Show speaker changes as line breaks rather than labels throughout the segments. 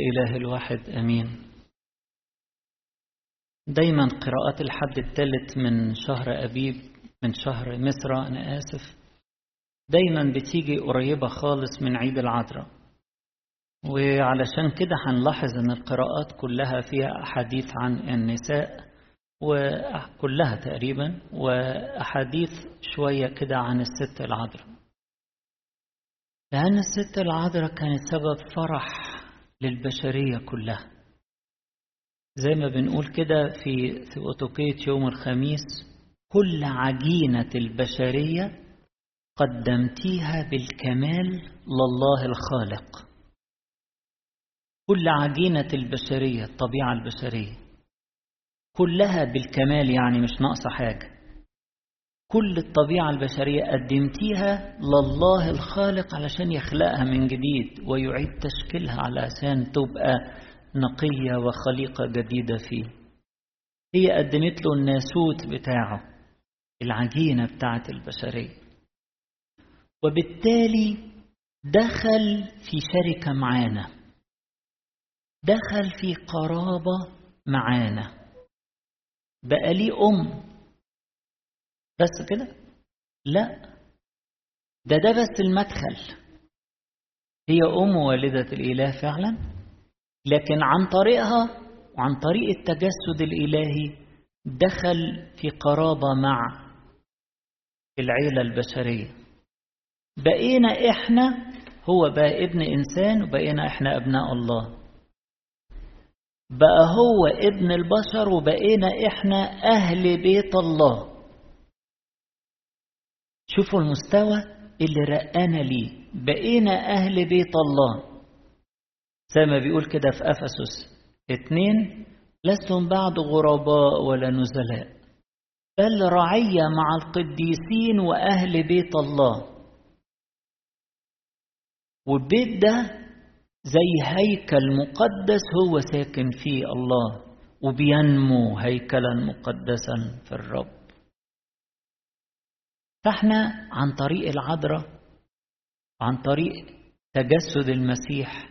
الإله الواحد أمين. دايما قراءات الحد الثالث من شهر أبيب من شهر مصر أنا آسف دايما بتيجي قريبة خالص من عيد العذراء. وعلشان كده هنلاحظ إن القراءات كلها فيها أحاديث عن النساء وكلها تقريبا وأحاديث شوية كده عن الست العذراء. لأن الست العذراء كانت سبب فرح للبشرية كلها. زي ما بنقول كده في ثيوتوكية يوم الخميس كل عجينة البشرية قدمتيها بالكمال لله الخالق. كل عجينة البشرية الطبيعة البشرية كلها بالكمال يعني مش ناقصة حاجة. كل الطبيعة البشرية قدمتيها لله الخالق علشان يخلقها من جديد ويعيد تشكيلها علشان تبقى نقية وخليقة جديدة فيه. هي قدمت له الناسوت بتاعه العجينة بتاعت البشرية. وبالتالي دخل في شركة معانا. دخل في قرابة معانا. بقى ليه أم. بس كده؟ لا. ده ده بس المدخل. هي أم والدة الإله فعلا لكن عن طريقها وعن طريق التجسد الإلهي دخل في قرابة مع العيلة البشرية. بقينا إحنا هو بقى ابن إنسان وبقينا إحنا أبناء الله. بقى هو ابن البشر وبقينا إحنا أهل بيت الله. شوفوا المستوى اللي رقانا ليه. بقينا أهل بيت الله. زي ما بيقول كده في أفسس. اتنين لستم بعد غرباء ولا نزلاء بل رعية مع القديسين وأهل بيت الله. والبيت ده زي هيكل مقدس هو ساكن فيه الله وبينمو هيكلا مقدسا في الرب. فاحنا عن طريق العذراء عن طريق تجسد المسيح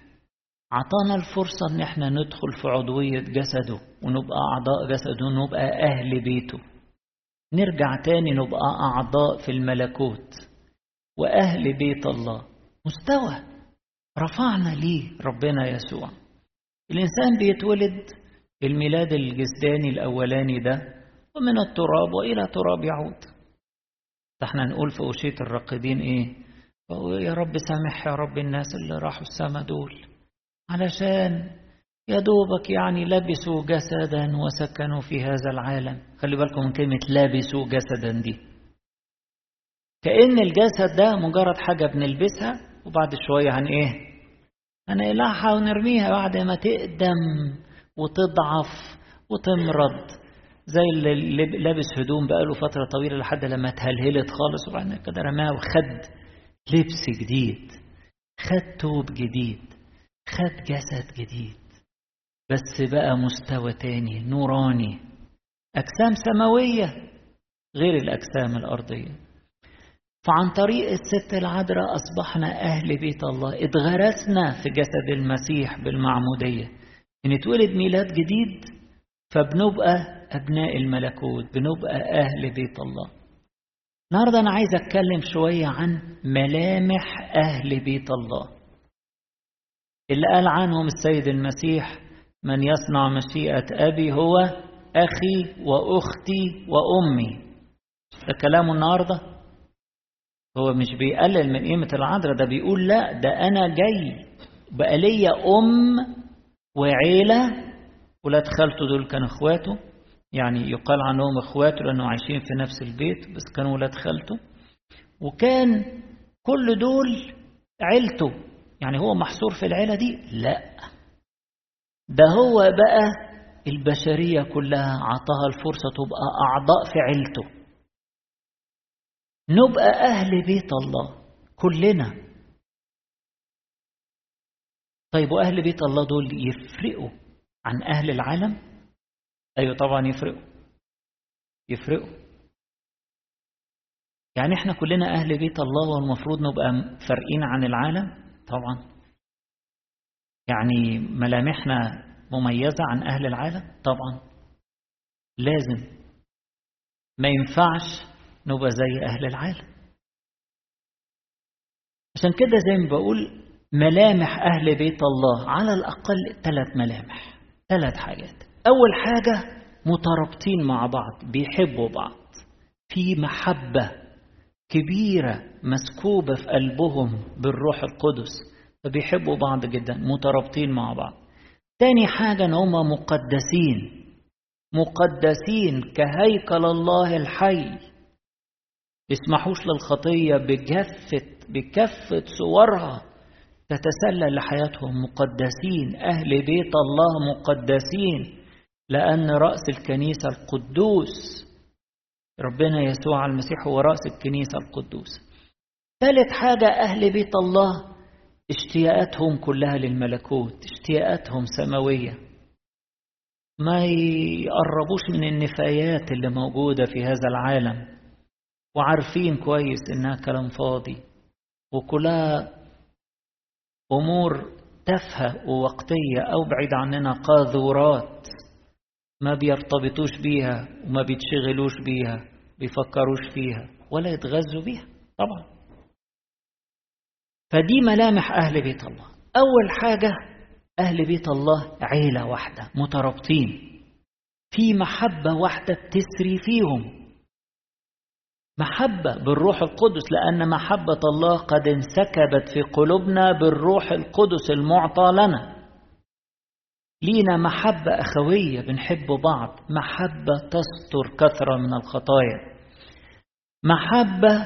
عطانا الفرصة إن إحنا ندخل في عضوية جسده ونبقى أعضاء جسده ونبقى أهل بيته. نرجع تاني نبقى أعضاء في الملكوت وأهل بيت الله. مستوى رفعنا ليه ربنا يسوع. الإنسان بيتولد الميلاد الجسداني الأولاني ده ومن التراب وإلى تراب يعود. إحنا نقول في أوشية الراقدين إيه؟ يا رب سامح يا رب الناس اللي راحوا السما دول. علشان يا دوبك يعني لبسوا جسدا وسكنوا في هذا العالم. خلي بالكم من كلمة لبسوا جسدا دي. كأن الجسد ده مجرد حاجة بنلبسها وبعد شوية هن إيه؟ هنقلعها ونرميها بعد ما تقدم وتضعف وتمرض. زي اللي لابس هدوم بقاله فترة طويلة لحد لما اتهلهلت خالص وبعدين كده رماها وخد لبس جديد خد توب جديد خد جسد جديد. بس بقى مستوى تاني نوراني. أجسام سماوية غير الأجسام الأرضية. فعن طريق الست العذراء أصبحنا أهل بيت الله اتغرسنا في جسد المسيح بالمعمودية. نتولد ميلاد جديد فبنبقى أبناء الملكوت بنبقى أهل بيت الله. النهاردة أنا عايز أتكلم شوية عن ملامح أهل بيت الله. اللي قال عنهم السيد المسيح من يصنع مشيئة أبي هو أخي وأختي وأمي. ده كلامه النهاردة؟ هو مش بيقلل من قيمة العذراء ده بيقول لا ده أنا جاي بقى ليا أم وعيلة ولاد خالته دول كانوا إخواته. يعني يقال عنهم إخواته لأنه عايشين في نفس البيت بس كانوا ولاد خالته. وكان كل دول عيلته. يعني هو محصور في العيلة دي؟ لا. ده هو بقى البشرية كلها عطاها الفرصة تبقى أعضاء في عيلته. نبقى أهل بيت الله كلنا. طيب وأهل بيت الله دول يفرقوا عن أهل العالم؟ أيوة طبعا يفرقوا. يفرقوا. يعني إحنا كلنا أهل بيت الله والمفروض نبقى فارقين عن العالم؟ طبعا. يعني ملامحنا مميزة عن أهل العالم؟ طبعا. لازم. ما ينفعش نبقى زي أهل العالم. عشان كده زي ما بقول ملامح أهل بيت الله على الأقل ثلاث ملامح ثلاث حاجات. أول حاجة مترابطين مع بعض بيحبوا بعض. في محبة كبيرة مسكوبة في قلبهم بالروح القدس فبيحبوا بعض جدا مترابطين مع بعض. تاني حاجة إن هم مقدسين. مقدسين كهيكل الله الحي. يسمحوش للخطية بجفة بكفة صورها تتسلل لحياتهم. مقدسين أهل بيت الله مقدسين. لأن رأس الكنيسة القدوس ربنا يسوع المسيح هو رأس الكنيسة القدوس. ثالث حاجة أهل بيت الله اشتياقاتهم كلها للملكوت اشتياقاتهم سماوية. ما يقربوش من النفايات اللي موجودة في هذا العالم. وعارفين كويس إنها كلام فاضي. وكلها أمور تافهة ووقتية أو بعيد عننا قاذورات. ما بيرتبطوش بيها وما بيتشغلوش بيها بيفكروش فيها ولا يتغذوا بيها. طبعا. فدي ملامح أهل بيت الله. أول حاجة أهل بيت الله عيلة واحدة مترابطين. في محبة واحدة بتسري فيهم. محبة بالروح القدس لأن محبة الله قد انسكبت في قلوبنا بالروح القدس المعطى لنا. لينا محبة أخوية بنحب بعض. محبة تستر كثرة من الخطايا. محبة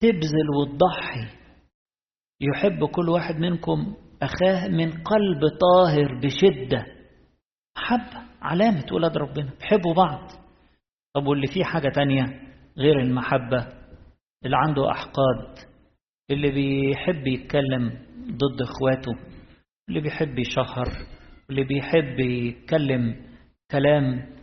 تبذل وتضحي. يحب كل واحد منكم أخاه من قلب طاهر بشدة. محبة علامة ولاد ربنا. بيحبوا بعض. طب واللي فيه حاجة تانية غير المحبة؟ اللي عنده أحقاد. اللي بيحب يتكلم ضد إخواته. اللي بيحب يشهر. اللي بيحب يتكلم كلام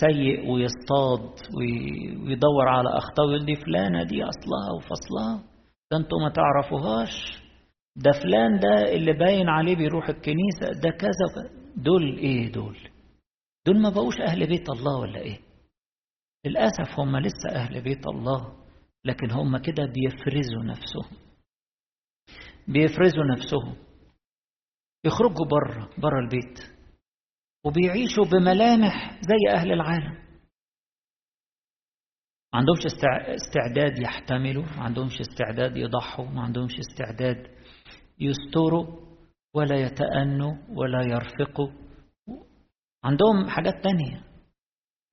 سيء ويصطاد ويدور على أخطاء ويقول دي فلانة دي أصلها وفصلها. ده أنتوا ما تعرفوهاش. ده فلان ده اللي باين عليه بيروح الكنيسة. ده كذا دول إيه دول؟ دول ما بقوش أهل بيت الله ولا إيه؟ للأسف هم لسه أهل بيت الله لكن هم كده بيفرزوا نفسهم. بيفرزوا نفسهم. يخرجوا بره بره البيت. وبيعيشوا بملامح زي أهل العالم. ما عندهمش استعداد يحتملوا ما عندهمش استعداد يضحوا ما عندهمش استعداد يستروا ولا يتأنوا ولا يرفقوا. عندهم حاجات تانية.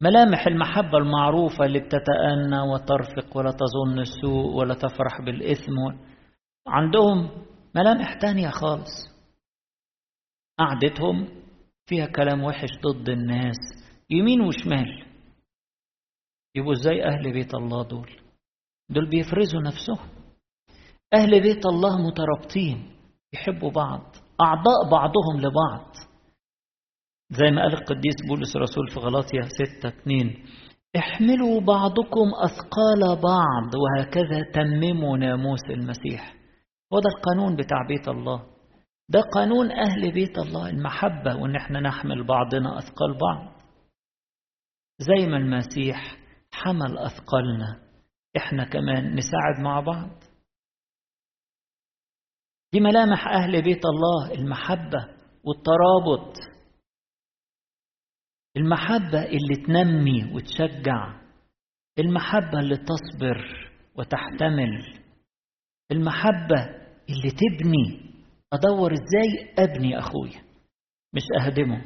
ملامح المحبة المعروفة اللي بتتأنى وترفق ولا تظن السوء ولا تفرح بالإثم عندهم ملامح تانية خالص. قعدتهم فيها كلام وحش ضد الناس يمين وشمال. يبقوا إزاي أهل بيت الله دول؟ دول بيفرزوا نفسهم. أهل بيت الله مترابطين يحبوا بعض أعضاء بعضهم لبعض. زي ما قال القديس بولس الرسول في غلاطيا 6 2 احملوا بعضكم أثقال بعض وهكذا تمموا ناموس المسيح. وده القانون بتاع بيت الله. ده قانون أهل بيت الله المحبة وإن إحنا نحمل بعضنا أثقال بعض. زي ما المسيح حمل أثقالنا إحنا كمان نساعد مع بعض. دي ملامح أهل بيت الله المحبة والترابط. المحبة اللي تنمي وتشجع. المحبة اللي تصبر وتحتمل. المحبة اللي تبني أدور إزاي أبني أخويا مش أهدمه.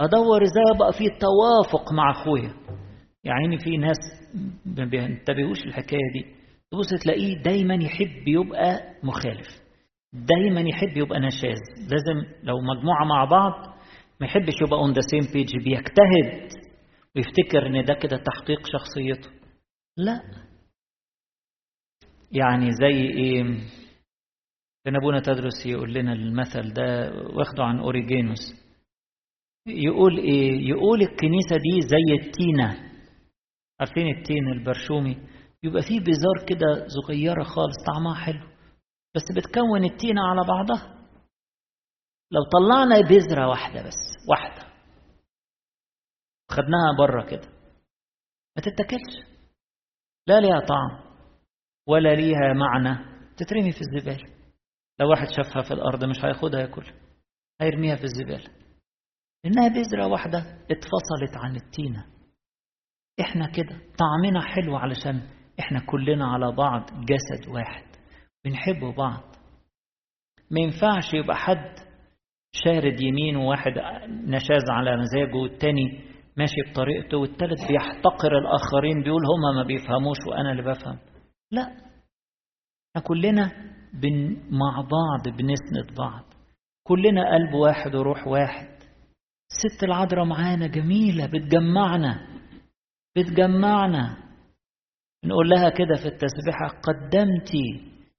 أدور إزاي أبقى في توافق مع أخويا؟ يعني في ناس ما بينتبهوش الحكاية دي. تبص تلاقيه دايما يحب يبقى مخالف. دايما يحب يبقى نشاز. لازم لو مجموعة مع بعض ما يحبش يبقى on the same page بيجتهد ويفتكر إن ده كده تحقيق شخصيته. لا. يعني زي إيه؟ كان أبونا تدرس يقول لنا المثل ده واخده عن أوريجينوس. يقول إيه؟ يقول الكنيسة دي زي التينة. عارفين التين البرشومي؟ يبقى فيه بزار كده صغيرة خالص طعمها حلو. بس بتكون التينة على بعضها. لو طلعنا بذرة واحدة بس واحدة. خدناها برة كده. ما تتاكلش. لا ليها طعم ولا ليها معنى. تترمي في الزبالة. لو واحد شافها في الأرض مش هياخدها ياكلها هيرميها في الزبالة. إنها بذرة واحدة اتفصلت عن التينة. إحنا كده طعمنا حلو علشان إحنا كلنا على بعض جسد واحد. بنحب بعض. ما ينفعش يبقى حد شارد يمين وواحد نشاز على مزاجه والتاني ماشي بطريقته والتالت بيحتقر الآخرين بيقول هما ما بيفهموش وأنا اللي بفهم. لا. كلنا بن مع بعض بنسند بعض. كلنا قلب واحد وروح واحد. الست العذراء معانا جميلة بتجمعنا بتجمعنا. نقول لها كده في التسبيحة قدمت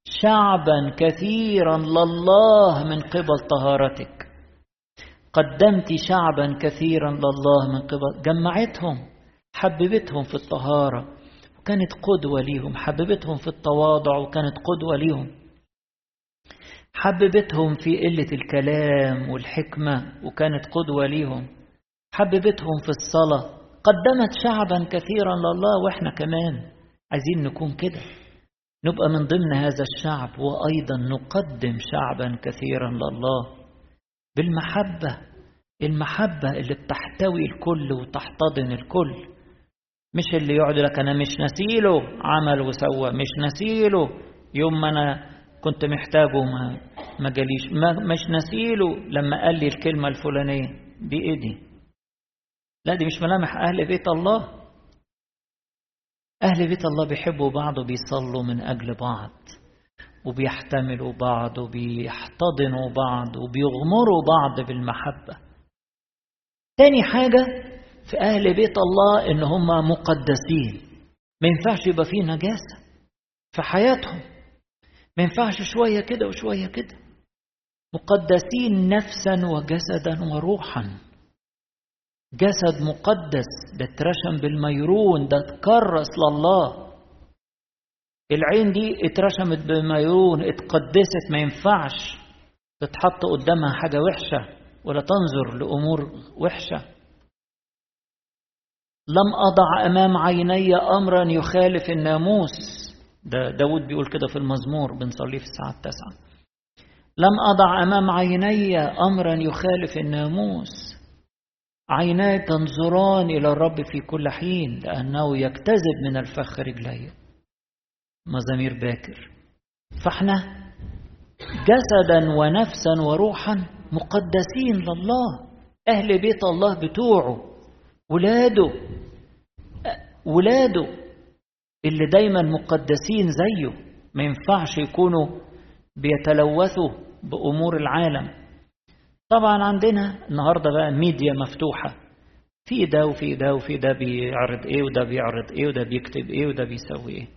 شعبا كثيرا لله من قبل طهارتك. قدمت شعبا كثيرا لله من قبل. جمعتهم حببتهم في الطهارة وكانت قدوة ليهم حببتهم في التواضع وكانت قدوة ليهم. حببتهم في قلة الكلام والحكمة وكانت قدوة ليهم. حببتهم في الصلاة. قدمت شعبا كثيرا لله وإحنا كمان. عايزين نكون كده. نبقى من ضمن هذا الشعب وأيضا نقدم شعبا كثيرا لله. بالمحبة. المحبة اللي بتحتوي الكل وتحتضن الكل. مش اللي يقعد لك أنا مش نسيله. عمل وسوى. مش نسيله. يوم ما أنا كنت محتاجه ما ما جاليش ما مش نسيله لما قال لي الكلمة الفلانية دي إيه دي؟ لا دي مش ملامح أهل بيت الله. أهل بيت الله بيحبوا بعض وبيصلوا من أجل بعض وبيحتملوا بعض وبيحتضنوا بعض وبيغمروا بعض بالمحبة. تاني حاجة في أهل بيت الله إن هم مقدسين. ما ينفعش يبقى فيه نجاسة في حياتهم. ما ينفعش شوية كده وشوية كده. مقدسين نفسا وجسدا وروحا. جسد مقدس ده اترشم بالميرون ده اتكرس لله. العين دي اترشمت بالميرون اتقدست ما ينفعش تتحط قدامها حاجة وحشة ولا تنظر لأمور وحشة. لم أضع أمام عيني أمرا يخالف الناموس. ده داود بيقول كده في المزمور بنصليه في الساعة التاسعة. لم أضع أمام عيني أمرا يخالف الناموس. عيناي تنظران إلى الرب في كل حين لأنه يكتذب من الفخ رجلي. مزامير باكر. فإحنا جسدا ونفسا وروحا مقدسين لله. أهل بيت الله بتوعه. ولاده. ولاده. اللي دايما مقدسين زيه ما ينفعش يكونوا بيتلوثوا بأمور العالم. طبعا عندنا النهاردة بقى ميديا مفتوحة. في ده وفي ده وفي ده بيعرض إيه وده بيعرض إيه وده بيكتب إيه وده بيسوي إيه.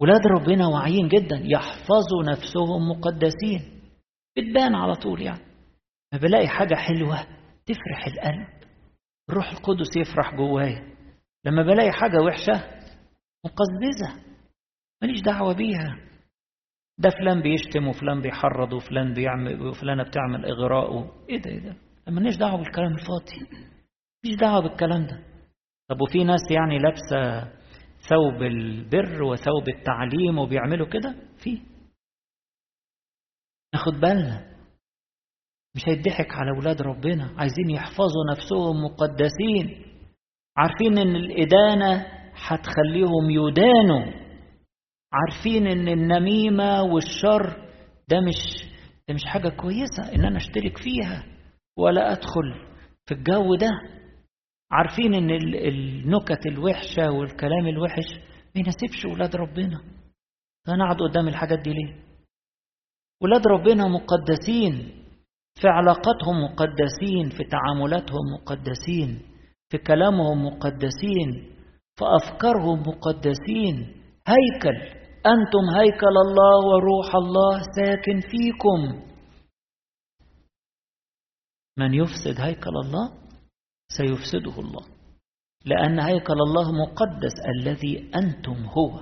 ولاد ربنا واعيين جدا يحفظوا نفسهم مقدسين. بتبان على طول يعني. ما بلاقي حاجة حلوة تفرح القلب. الروح القدس يفرح جوايا. لما بلاقي حاجة وحشة مقززة. ماليش دعوة بيها. ده فلان بيشتم وفلان بيحرض وفلان بيعمل وفلانة بتعمل إغراء و... إيه ده إيه ده. مالناش دعوة بالكلام الفاضي. ماليش دعوة بالكلام ده. طب وفي ناس يعني لابسة ثوب البر وثوب التعليم وبيعملوا كده؟ في. ناخد بالنا. مش هيضحك على أولاد ربنا. عايزين يحفظوا نفسهم مقدسين. عارفين إن الإدانة هتخليهم يدانوا. عارفين إن النميمة والشر ده مش ده مش حاجة كويسة إن أنا أشترك فيها ولا أدخل في الجو ده. عارفين إن النكت الوحشة والكلام الوحش ما يناسبش ولاد ربنا. فأنا أقعد قدام الحاجات دي ليه؟ ولاد ربنا مقدسين في علاقاتهم مقدسين في تعاملاتهم مقدسين في كلامهم مقدسين. في أفكارهم مقدسين. هيكل. أنتم هيكل الله وروح الله ساكن فيكم. من يفسد هيكل الله سيفسده الله. لأن هيكل الله مقدس الذي أنتم هو.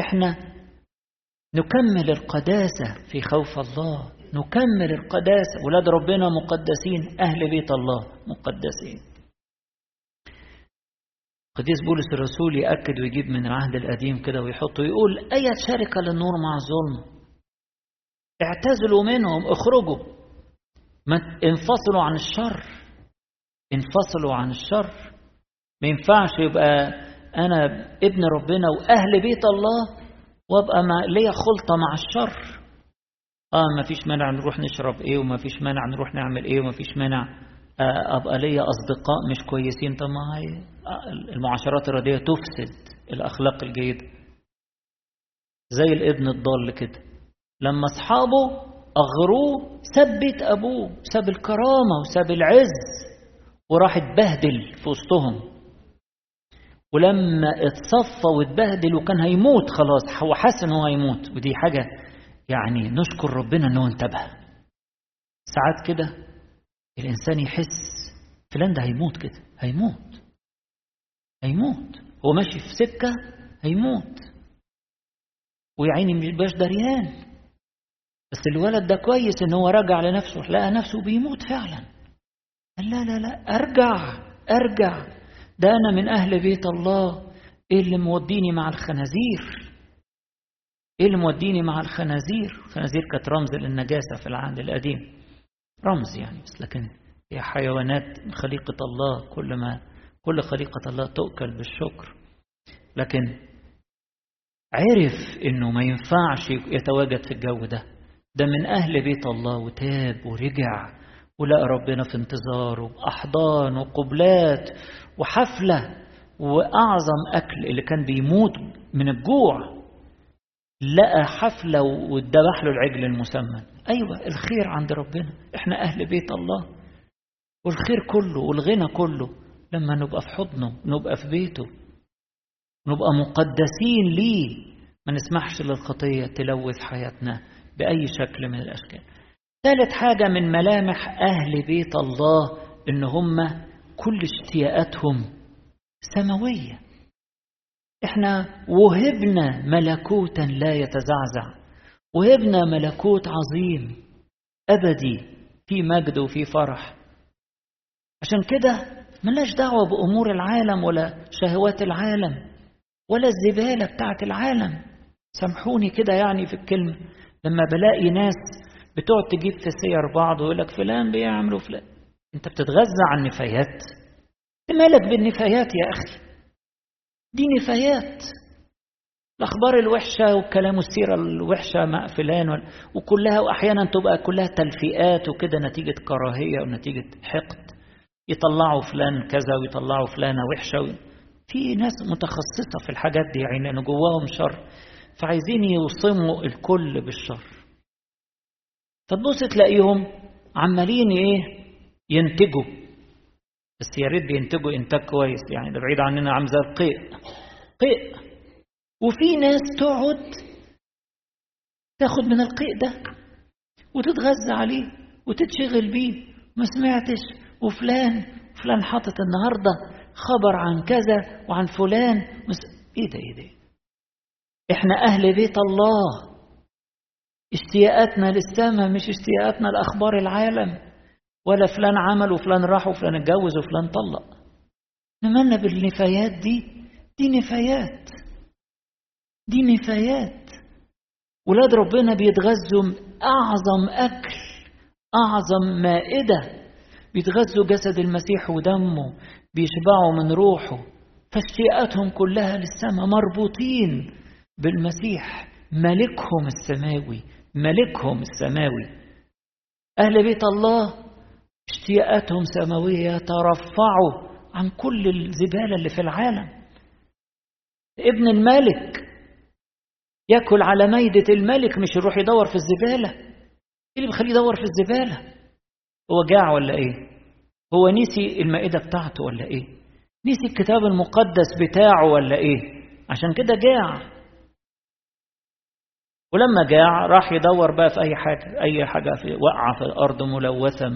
إحنا نكمل القداسة في خوف الله. نكمل القداسة. ولاد ربنا مقدسين. أهل بيت الله مقدسين. قديس بولس الرسول يأكد ويجيب من العهد القديم كده ويحط ويقول أي شركة للنور مع الظلم؟ اعتزلوا منهم اخرجوا. انفصلوا عن الشر. انفصلوا عن الشر. ما ينفعش يبقى أنا ابن ربنا وأهل بيت الله وأبقى ليا خلطة مع الشر. آه ما فيش مانع نروح نشرب إيه وما فيش مانع نروح نعمل إيه وما فيش مانع. آه ابقى ليا أصدقاء مش كويسين. طب ما هي المعاشرات الرديئه تفسد الأخلاق الجيدة. زي الابن الضال كده. لما أصحابه أغروه ساب بيت أبوه ساب الكرامة وساب العز وراح اتبهدل في وسطهم. ولما اتصفى واتبهدل وكان هيموت خلاص هو حاسس إن هو هيموت. ودي حاجة يعني نشكر ربنا إنه انتبه. ساعات كده الإنسان يحس فلان ده هيموت كده هيموت هيموت. هو ماشي في سكة هيموت. ويعيني مش دريان. بس الولد ده كويس إن هو رجع لنفسه لقى نفسه بيموت فعلا. لا لا لا أرجع أرجع. ده أنا من أهل بيت الله. إيه اللي موديني مع الخنازير؟ إيه اللي موديني مع الخنازير؟ الخنازير كانت رمز للنجاسة في العهد القديم. رمز يعني. بس لكن هي حيوانات من خليقة الله كل ما كل خليقة الله تؤكل بالشكر. لكن عرف إنه ما ينفعش يتواجد في الجو ده. ده من أهل بيت الله وتاب ورجع ولقى ربنا في انتظاره احضان وقبلات وحفلة وأعظم أكل اللي كان بيموت من الجوع لقى حفلة واتذبح له العجل المسمن. أيوة الخير عند ربنا. إحنا أهل بيت الله. والخير كله والغنى كله. لما نبقى في حضنه نبقى في بيته. نبقى مقدسين ليه؟ ما نسمحش للخطية تلوث حياتنا بأي شكل من الأشكال. ثالث حاجة من ملامح أهل بيت الله إن هم كل اشتياقاتهم سماوية. إحنا وهبنا ملكوتا لا يتزعزع. وهبنا ملكوت عظيم أبدي في مجد وفي فرح. عشان كده ملاش دعوة بأمور العالم ولا شهوات العالم ولا الزبالة بتاعت العالم. سامحوني كده يعني في الكلمة لما بلاقي ناس بتقعد تجيب في سير بعض ويقول لك فلان بيعمل وفلان انت بتتغذى على النفايات مالك بالنفايات يا أخي؟ دي نفايات. الأخبار الوحشة والكلام والسيرة الوحشة مع فلان وكلها وأحيانا تبقى كلها تلفيقات وكده نتيجة كراهية ونتيجة حقد. يطلعوا فلان كذا ويطلعوا فلانة وحشة في ناس متخصصة في الحاجات دي يعني لأن جواهم شر. فعايزين يوصموا الكل بالشر. فتبص تلاقيهم عمالين إيه؟ ينتجوا. بس يا ريت بينتجوا إنتاج كويس يعني ده بعيد عننا عم زي القيء. قيء. وفي ناس تقعد تاخد من القيء ده وتتغذى عليه وتتشغل بيه. ما سمعتش؟ وفلان فلان حاطط النهارده خبر عن كذا وعن فلان. مس... إيه ده إيه ده؟ إحنا أهل بيت الله. اشتياقاتنا للسماء مش اشتياقاتنا لأخبار العالم. ولا فلان عمل وفلان راح وفلان اتجوز وفلان طلق. نمنا بالنفايات دي. دي نفايات. دي نفايات. ولاد ربنا بيتغذوا أعظم أكل أعظم مائدة. بيتغذوا جسد المسيح ودمه بيشبعوا من روحه. فاشتياقاتهم كلها للسماء مربوطين بالمسيح ملكهم السماوي ملكهم السماوي. أهل بيت الله اشتياقاتهم سماوية يترفعوا عن كل الزبالة اللي في العالم. ابن الملك ياكل على ميدة الملك مش يروح يدور في الزبالة. إيه اللي بيخليه يدور في الزبالة؟ هو جاع ولا إيه؟ هو نسي المائدة بتاعته ولا إيه؟ نسي الكتاب المقدس بتاعه ولا إيه؟ عشان كده جاع. ولما جاع راح يدور بقى في أي حاجة أي حاجة في وقعة في الأرض ملوثة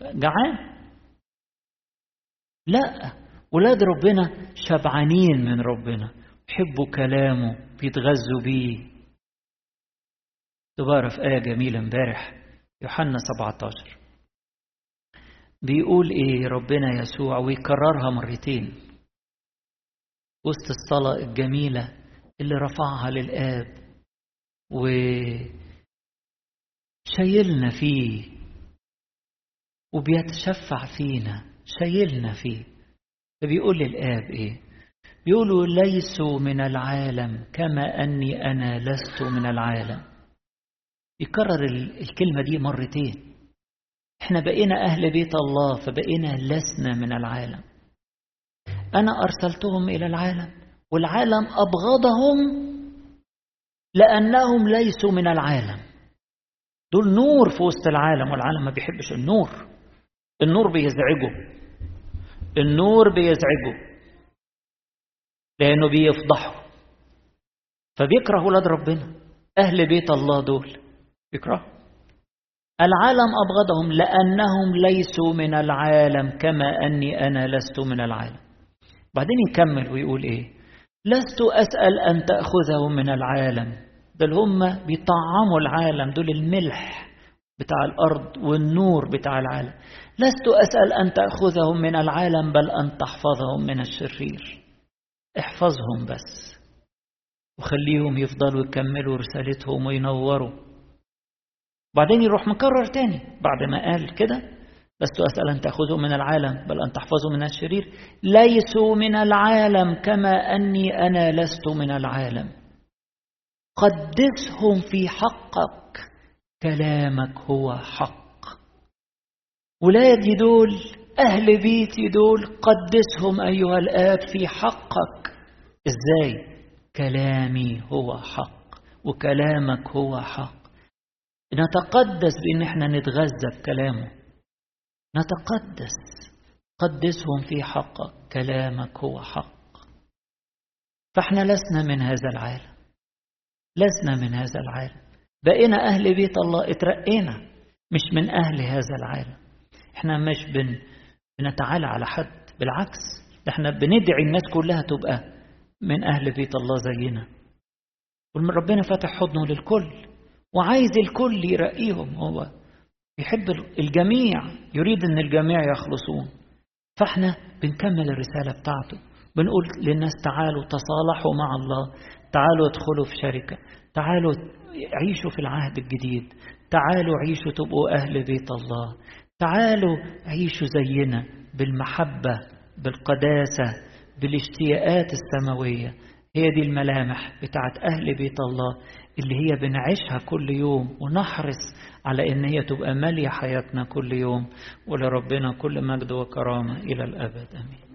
جعان. لا ولاد ربنا شبعانين من ربنا. يحبوا كلامه بيتغذوا بيه تبارك في آية جميلة امبارح يوحنا 17 بيقول إيه ربنا يسوع؟ ويكررها مرتين. وسط الصلاة الجميلة اللي رفعها للآب وشايلنا فيه وبيتشفع فينا شايلنا فيه. فبيقول للآب إيه؟ بيقولوا ليسوا من العالم كما أني أنا لست من العالم. يكرر الكلمة دي مرتين. إحنا بقينا أهل بيت الله فبقينا لسنا من العالم. أنا أرسلتهم إلى العالم والعالم أبغضهم لأنهم ليسوا من العالم. دول نور في وسط العالم والعالم ما بيحبش النور. النور بيزعجه. النور بيزعجه. لأنه بيفضحه. فبيكره ولاد ربنا. أهل بيت الله دول بيكره العالم أبغضهم لأنهم ليسوا من العالم كما أني أنا لست من العالم. بعدين يكمل ويقول إيه؟ لست أسأل أن تأخذهم من العالم. دول هم بيطعموا العالم. دول الملح بتاع الأرض والنور بتاع العالم. لست أسأل أن تأخذهم من العالم بل أن تحفظهم من الشرير. احفظهم بس. وخليهم يفضلوا يكملوا رسالتهم وينوروا. بعدين يروح مكرر تاني بعد ما قال كده. لست أسأل أن تأخذهم من العالم بل أن تحفظهم من الشرير. ليسوا من العالم كما أني أنا لست من العالم. قدسهم في حقك. كلامك هو حق. ولادي دول أهل بيتي دول قدسهم أيها الآب في حقك. إزاي؟ كلامي هو حق وكلامك هو حق. نتقدس بإن إحنا نتغذى بكلامه. نتقدس. قدسهم في حقك كلامك هو حق. فإحنا لسنا من هذا العالم. لسنا من هذا العالم. بقينا أهل بيت الله اترقينا مش من أهل هذا العالم. إحنا مش بن بنتعالى على حد. بالعكس إحنا بندعي الناس كلها تبقى من أهل بيت الله زينا. ربنا فتح حضنه للكل وعايز الكل يرقيهم. هو يحب الجميع يريد إن الجميع يخلصون. فإحنا بنكمل الرسالة بتاعته. بنقول للناس تعالوا تصالحوا مع الله. تعالوا ادخلوا في شركة. تعالوا عيشوا في العهد الجديد. تعالوا عيشوا تبقوا أهل بيت الله. تعالوا عيشوا زينا بالمحبة بالقداسة بالاشتياقات السماوية. هي دي الملامح بتاعت أهل بيت الله اللي هي بنعيشها كل يوم ونحرص على إن هي تبقى مالية حياتنا كل يوم. ولربنا كل مجد وكرامة إلى الأبد. آمين.